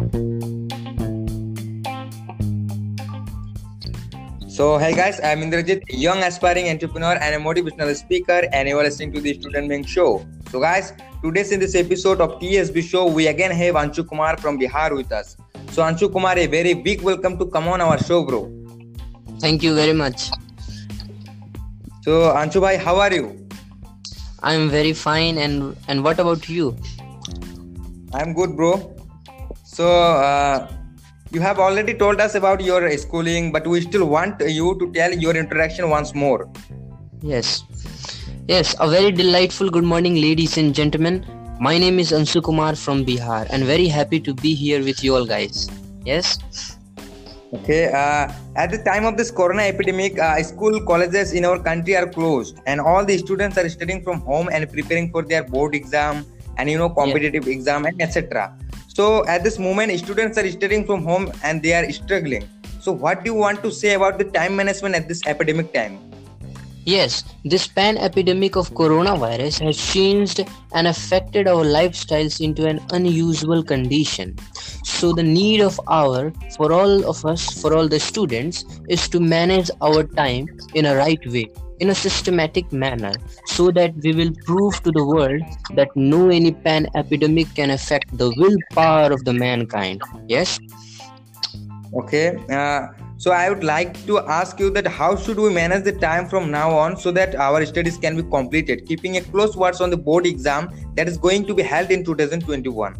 So, hey guys, I'm Indrajit, a young aspiring entrepreneur and a motivational speaker, and you are listening to the Student Bank Show. So, guys, today's in this episode of TSB Show, we again have Anshu Kumar from Bihar with us. So, Anshu Kumar, a very big welcome to come on our show, bro. Thank you very much. So, Anshu bhai, how are you? I'm very fine, and and what about you? I'm good, bro. So, uh, you have already told us about your schooling, but we still want you to tell your introduction once more. Yes, yes. A very delightful good morning, ladies and gentlemen. My name is Anshu Kumar from Bihar, and very happy to be here with you all, guys. Yes. Okay. Uh, at the time of this corona epidemic, uh, school colleges in our country are closed, and all the students are studying from home and preparing for their board exam and you know competitive yeah. exam and etc. So at this moment, students are studying from home and they are struggling. So what do you want to say about the time management at this epidemic time? Yes, this pan epidemic of coronavirus has changed and affected our lifestyles into an unusual condition. So the need of our for all of us, for all the students, is to manage our time in a right way in a systematic manner so that we will prove to the world that no any pan epidemic can affect the willpower of the mankind. Yes? Okay uh, so i would like to ask you that how should we manage the time from now on so that our studies can be completed? Keeping a close watch on the board exam that is going to be held in 2021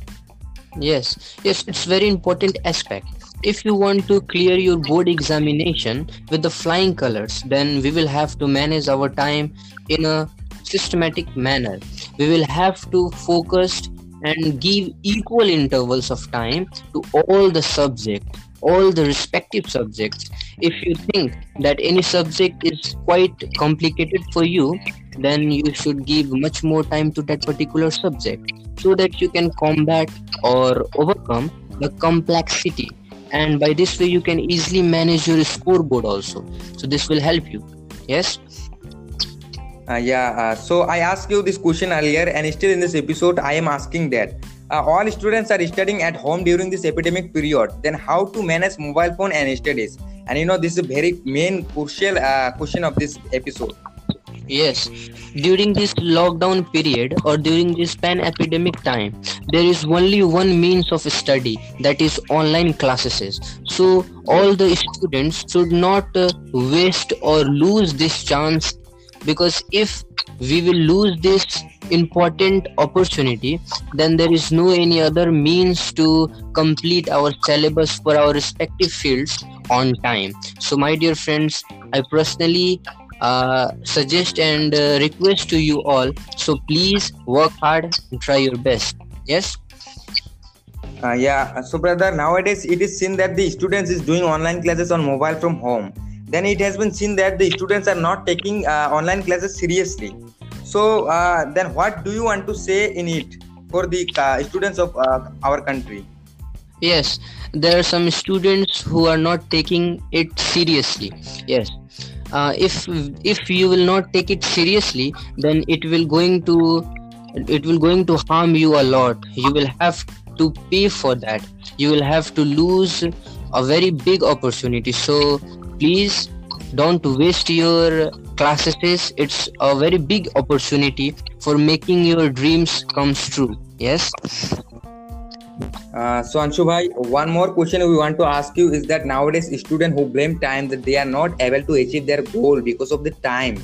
yes. Yes it's very important aspect if you want to clear your board examination with the flying colors then we will have to manage our time in a systematic manner. We will have to focus and give equal intervals of time to all the subject all the respective subjects. If you think that any subject is quite complicated for you then you should give much more time to that particular subject so that you can combat or overcome the complexity and by this way you can easily manage your scoreboard also. So this will help you. Yes? Uh, yeah uh, so i asked you this question earlier and still in this episode i am asking that uh, all students are studying at home during this epidemic period. Then how to manage mobile phone and studies? And you know this is a very main crucial uh, question of this episode Yes, during this lockdown period or during this pan epidemic time, there is only one means of study that is online classes. So, all the students should not uh, waste or lose this chance because if we will lose this important opportunity then there is no any other means to complete our syllabus for our respective fields on time so my dear friends i personally uh, suggest and uh, request to you all. So please work hard and try your best. Yes? Uh, yeah. So brother nowadays it is seen that the students is doing online classes on mobile from home. Then it has been seen that the students are not taking uh, online classes seriously. So uh, then what do you want to say in it for the uh, students of our country? Yes. There are some students who are not taking it seriously. Yes uh, if if you will not take it seriously then it will going to it will going to harm you a lot. You will have to pay for that. You will have to lose a very big opportunity. So please don't waste your classes. It's a very big opportunity for making your dreams comes true. Yes uh, so Anshu one more question we want to ask you is that nowadays students who blame time that they are not able to achieve their goal because of the time.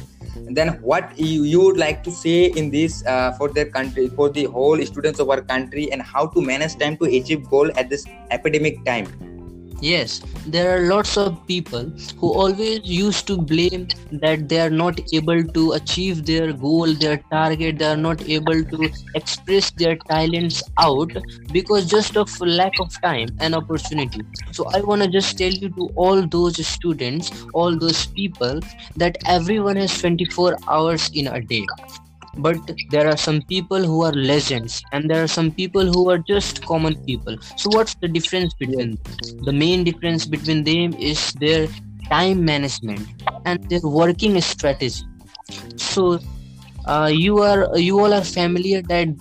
then what you, you would like to say in this uh, for their country, for the whole students of our country, and how to manage time to achieve goal at this epidemic time? Yes, there are lots of people who always used to blame that they are not able to achieve their goal, their target, they are not able to express their talents out because just of lack of time and opportunity. So I want to just tell you to all those students, all those people that everyone has 24 hours in a day but there are some people who are legends and there are some people who are just common people so what's the difference between them? the main difference between them is their time management and their working strategy so you are you all are familiar that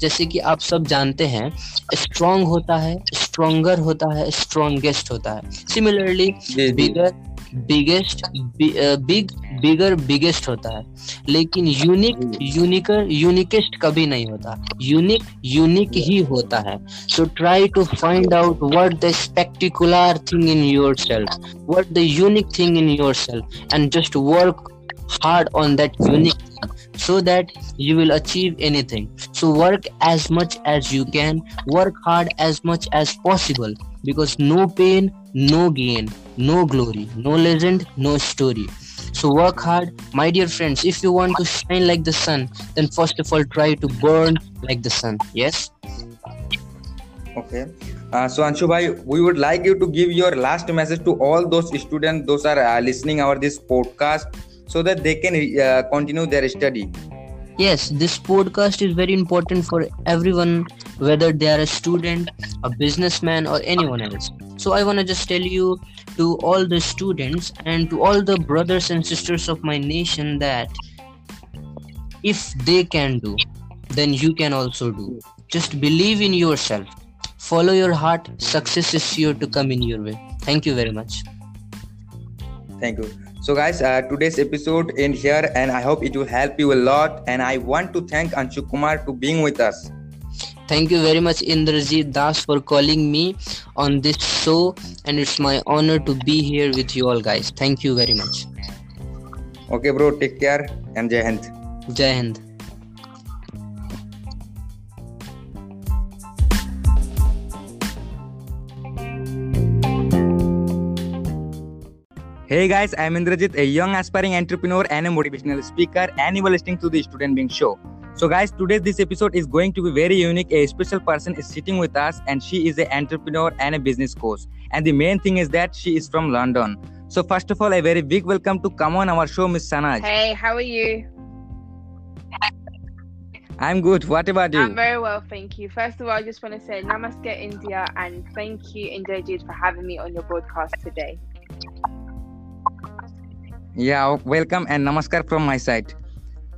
जैसे कि आप सब जानते हैं strong होता है stronger होता है strongest होता है similarly bigger biggest big bigger biggest होता है। लेकिन यूनिक यूनिकर यूनिकेस्ट कभी नहीं होता। यूनिक यूनिक ही होता है। So try to find out what the spectacular thing in your self what the unique thing in your self and just work hard on that unique thing so that you will achieve anything. So work as much as you can. Work hard as much as possible. Because no pain no gain no glory no legend no story so work hard my dear friends if you want to shine like the sun then first of all try to burn like the sun yes Okay. Uh, so Anshu bhai, we would like you to give your last message to all those students, those are uh, listening our this podcast, so that they can uh, continue their study. yes this podcast is very important for everyone whether they are a student a businessman or anyone else so i want to just tell you to all the students and to all the brothers and sisters of my nation that if they can do then you can also do just believe in yourself follow your heart success is sure to come in your way thank you very much Thank you. So guys, uh, today's episode end here, and I hope it will help you a lot. And I want to thank Anshu Kumar to being with us. Thank you very much, Indrajit Das, for calling me on this show, and it's my honor to be here with you all, guys. Thank you very much. Okay, bro. Take care and Jai Hind. Jai Hind. Hey guys, I am Indrajit, a young aspiring entrepreneur and a motivational speaker, and you are listening to the Student Being Show. So, guys, today this episode is going to be very unique. A special person is sitting with us, and she is an entrepreneur and a business coach. And the main thing is that she is from London. So, first of all, a very big welcome to come on our show, Miss Sanaj. Hey, how are you? I'm good. What about you? I'm very well, thank you. First of all, I just want to say Namaste India and thank you, Indrajit, for having me on your broadcast today. Yeah, welcome and namaskar from my side.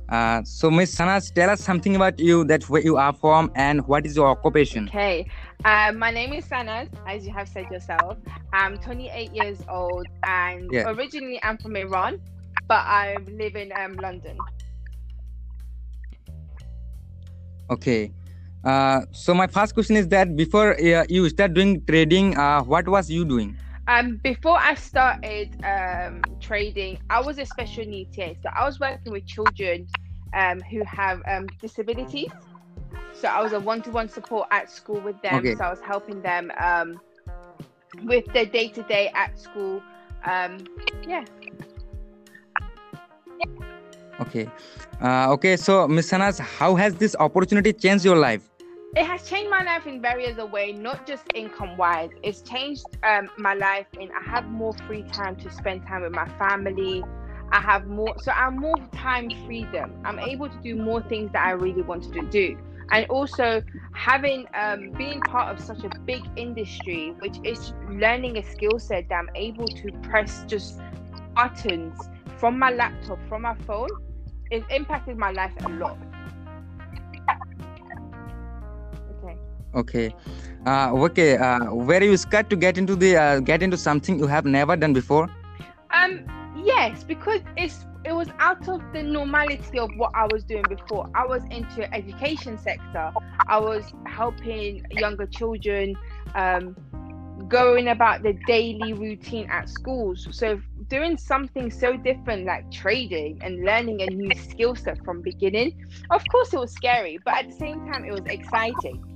Uh, so, Miss Sanaj, tell us something about you, that where you are from, and what is your occupation. Okay, um, my name is Sanaz, as you have said yourself. I'm 28 years old and Yeah. originally I'm from Iran, but I live in um, London. Okay. Uh, so my first question is that before uh, you start doing trading, uh, what was you doing? Um, before I started um, trading, I was a special needs TA. So I was working with children um, who have um, disabilities. So I was a one-to-one support at school with them. Okay. So I was helping them um, with their day-to-day at school. Um, yeah. Okay. Uh, okay. So Miss Sanas, how has this opportunity changed your life? It has changed my life in various a way, not just income-wise. It's changed um, my life in I have more free time to spend time with my family. I have more, so I'm more time freedom. I'm able to do more things that I really wanted to do. And also having um, being part of such a big industry, which is learning a skill set that I'm able to press just buttons from my laptop, from my phone, it's impacted my life a lot. Okay. Uh, okay. Uh, were you scared to get into the uh, get into something you have never done before? Um, yes, because it's it was out of the normality of what I was doing before. I was into education sector. I was helping younger children, um, going about the daily routine at schools. So doing something so different like trading and learning a new skill set from beginning, of course it was scary, but at the same time it was exciting.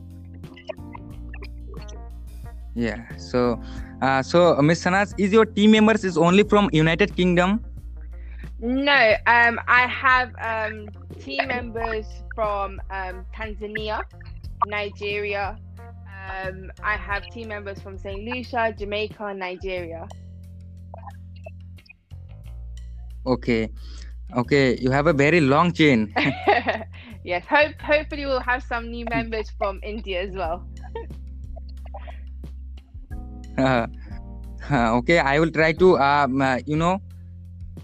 Yeah. So, uh, so Miss Sanas, is your team members is only from United Kingdom? No, um, I have um, team members from um, Tanzania, Nigeria. Um, I have team members from St. Lucia, Jamaica, Nigeria. Okay. Okay. You have a very long chain. yes, hope hopefully we'll have some new members from India as well. Uh, okay. I will try to um, uh, you know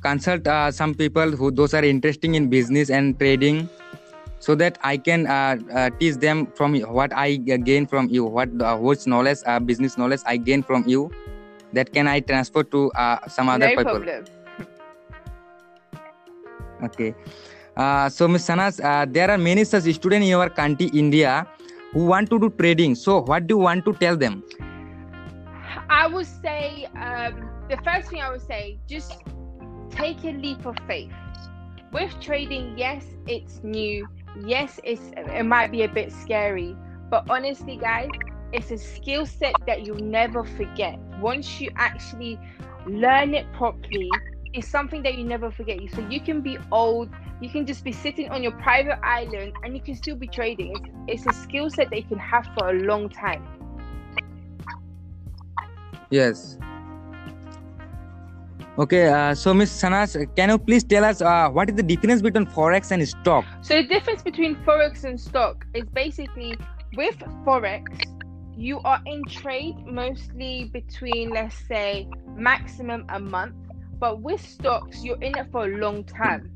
consult uh, some people who those are interesting in business and trading so that I can uh, uh, teach them from what I gain from you, what uh, which knowledge, uh, business knowledge I gain from you, that can I transfer to uh, some other no people. problem. Okay. Uh, so, Ms. Sanas, uh, there are many such students in your country, India, who want to do trading. So, what do you want to tell them? I would say um, the first thing I would say just take a leap of faith. With trading, yes, it's new. Yes, it's it might be a bit scary, but honestly, guys, it's a skill set that you'll never forget. Once you actually learn it properly, it's something that you never forget. So you can be old, you can just be sitting on your private island, and you can still be trading. It's, it's a skill set that you can have for a long time. Yes. Okay, uh, so Ms. Sanas, can you please tell us uh, what is the difference between forex and stock? So the difference between forex and stock is basically with forex, you are in trade mostly between let's say maximum a month, but with stocks you're in it for a long time.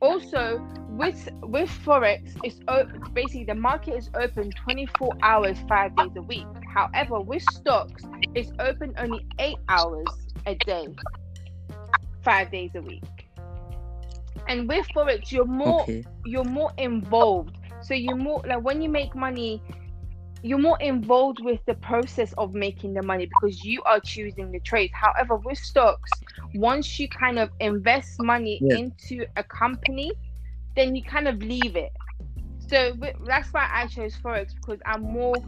Also, with with forex, it's o- basically the market is open 24 hours, five days a week. However, with stocks, it's open only eight hours a day, five days a week. And with forex, you're more Okay. you're more involved. So you're more like when you make money, you're more involved with the process of making the money because you are choosing the trades. However, with stocks, once you kind of invest money Yes. into a company, then you kind of leave it. So that's why I chose forex because I'm more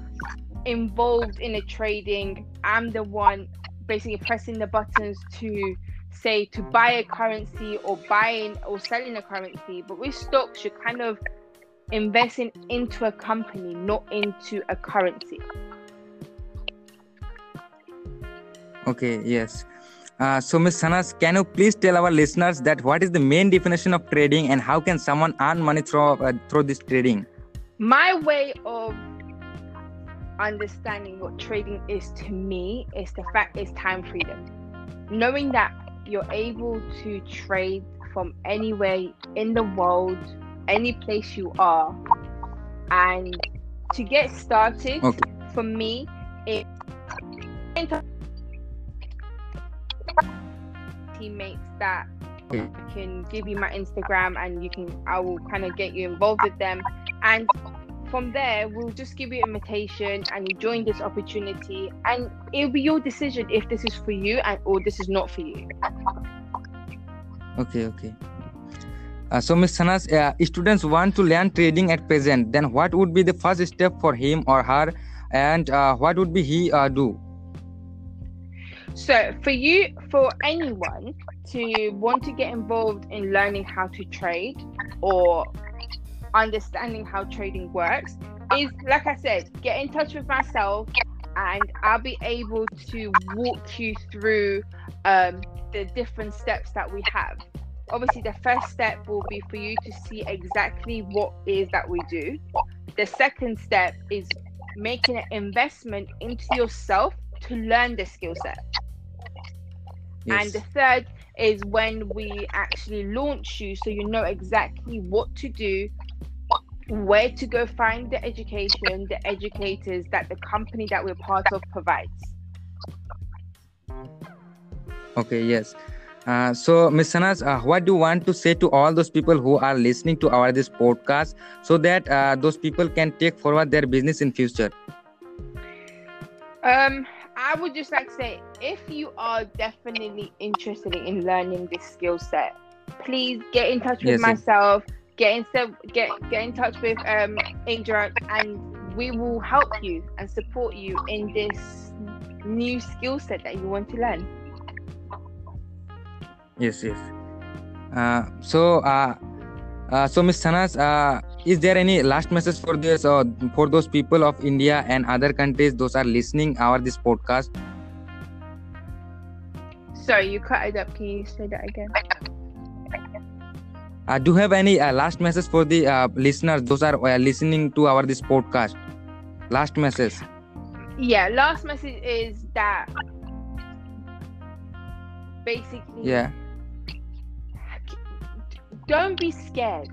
involved in the trading. I'm the one basically pressing the buttons to say to buy a currency or buying or selling a currency. But with stocks, you're kind of investing into a company, not into a currency. Okay, yes. Uh, so, Ms. Sanas, can you please tell our listeners that what is the main definition of trading and how can someone earn money through uh, through this trading? My way of understanding what trading is to me is the fact is time freedom. Knowing that you're able to trade from anywhere in the world, any place you are, and to get started Okay. for me, it teammates that Okay. can give you my Instagram and you can I will kind of get you involved with them and from there we'll just give you invitation and you join this opportunity and it'll be your decision if this is for you and or this is not for you. Okay, okay. Uh, so, Ms. Sanas, uh, students want to learn trading at present. Then, what would be the first step for him or her, and uh, what would be he uh, do? So for you, for anyone to want to get involved in learning how to trade or understanding how trading works, is like I said, get in touch with myself and I'll be able to walk you through um, the different steps that we have. Obviously, the first step will be for you to see exactly what is that we do. The second step is making an investment into yourself to learn the skill set. And the third is when we actually launch you so you know exactly what to do, where to go find the education, the educators that the company that we're part of provides. Okay, yes. Uh, so, Ms. Sanas, uh, what do you want to say to all those people who are listening to our this podcast, so that uh, those people can take forward their business in future? Um, I would just like to say if you are definitely interested in learning this skill set, please get in touch with Yes, yes. Get in get get in touch with um and we will help you and support you in this new skill set that you want to learn. Yes, yes. Uh, so, uh, uh, so Ms. Sanas, uh, is there any last message for this or for those people of India and other countries those are listening our this podcast? Sorry, you cut it up. Can you say that again? Uh, do you have any uh, last message for the uh, listeners those are uh, listening to our this podcast? Last message. Yeah, last message is that basically Yeah. don't be scared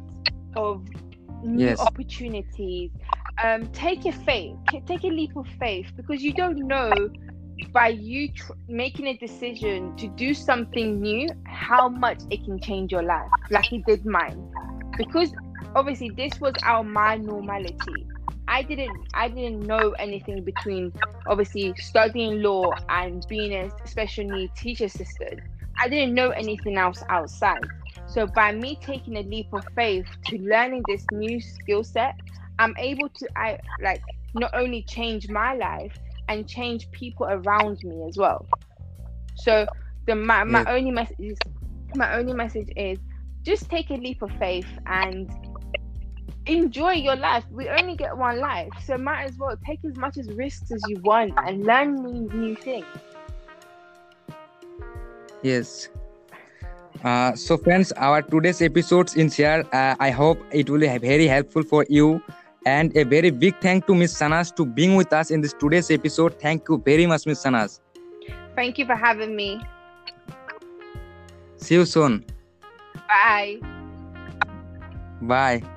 of new Yes. opportunities. Um, take a faith, take a leap of faith because you don't know by you tr- making a decision to do something new how much it can change your life, like it did mine. Because obviously this was our my normality. I didn't I didn't know anything between obviously studying law and being a special needs teacher assistant. I didn't know anything else outside. So by me taking a leap of faith to learning this new skill set, I'm able to I like not only change my life and change people around me as well. So the my, my Yes. only message is my only message is just take a leap of faith and enjoy your life. We only get one life, so might as well take as much as risks as you want and learn new, new things. Yes. Uh, so friends, our today's episodes in here, uh, I hope it will be very helpful for you. And a very big thank to Miss Sanas to being with us in this today's episode. Thank you very much, Miss Sanas. Thank you for having me. See you soon. Bye. Bye.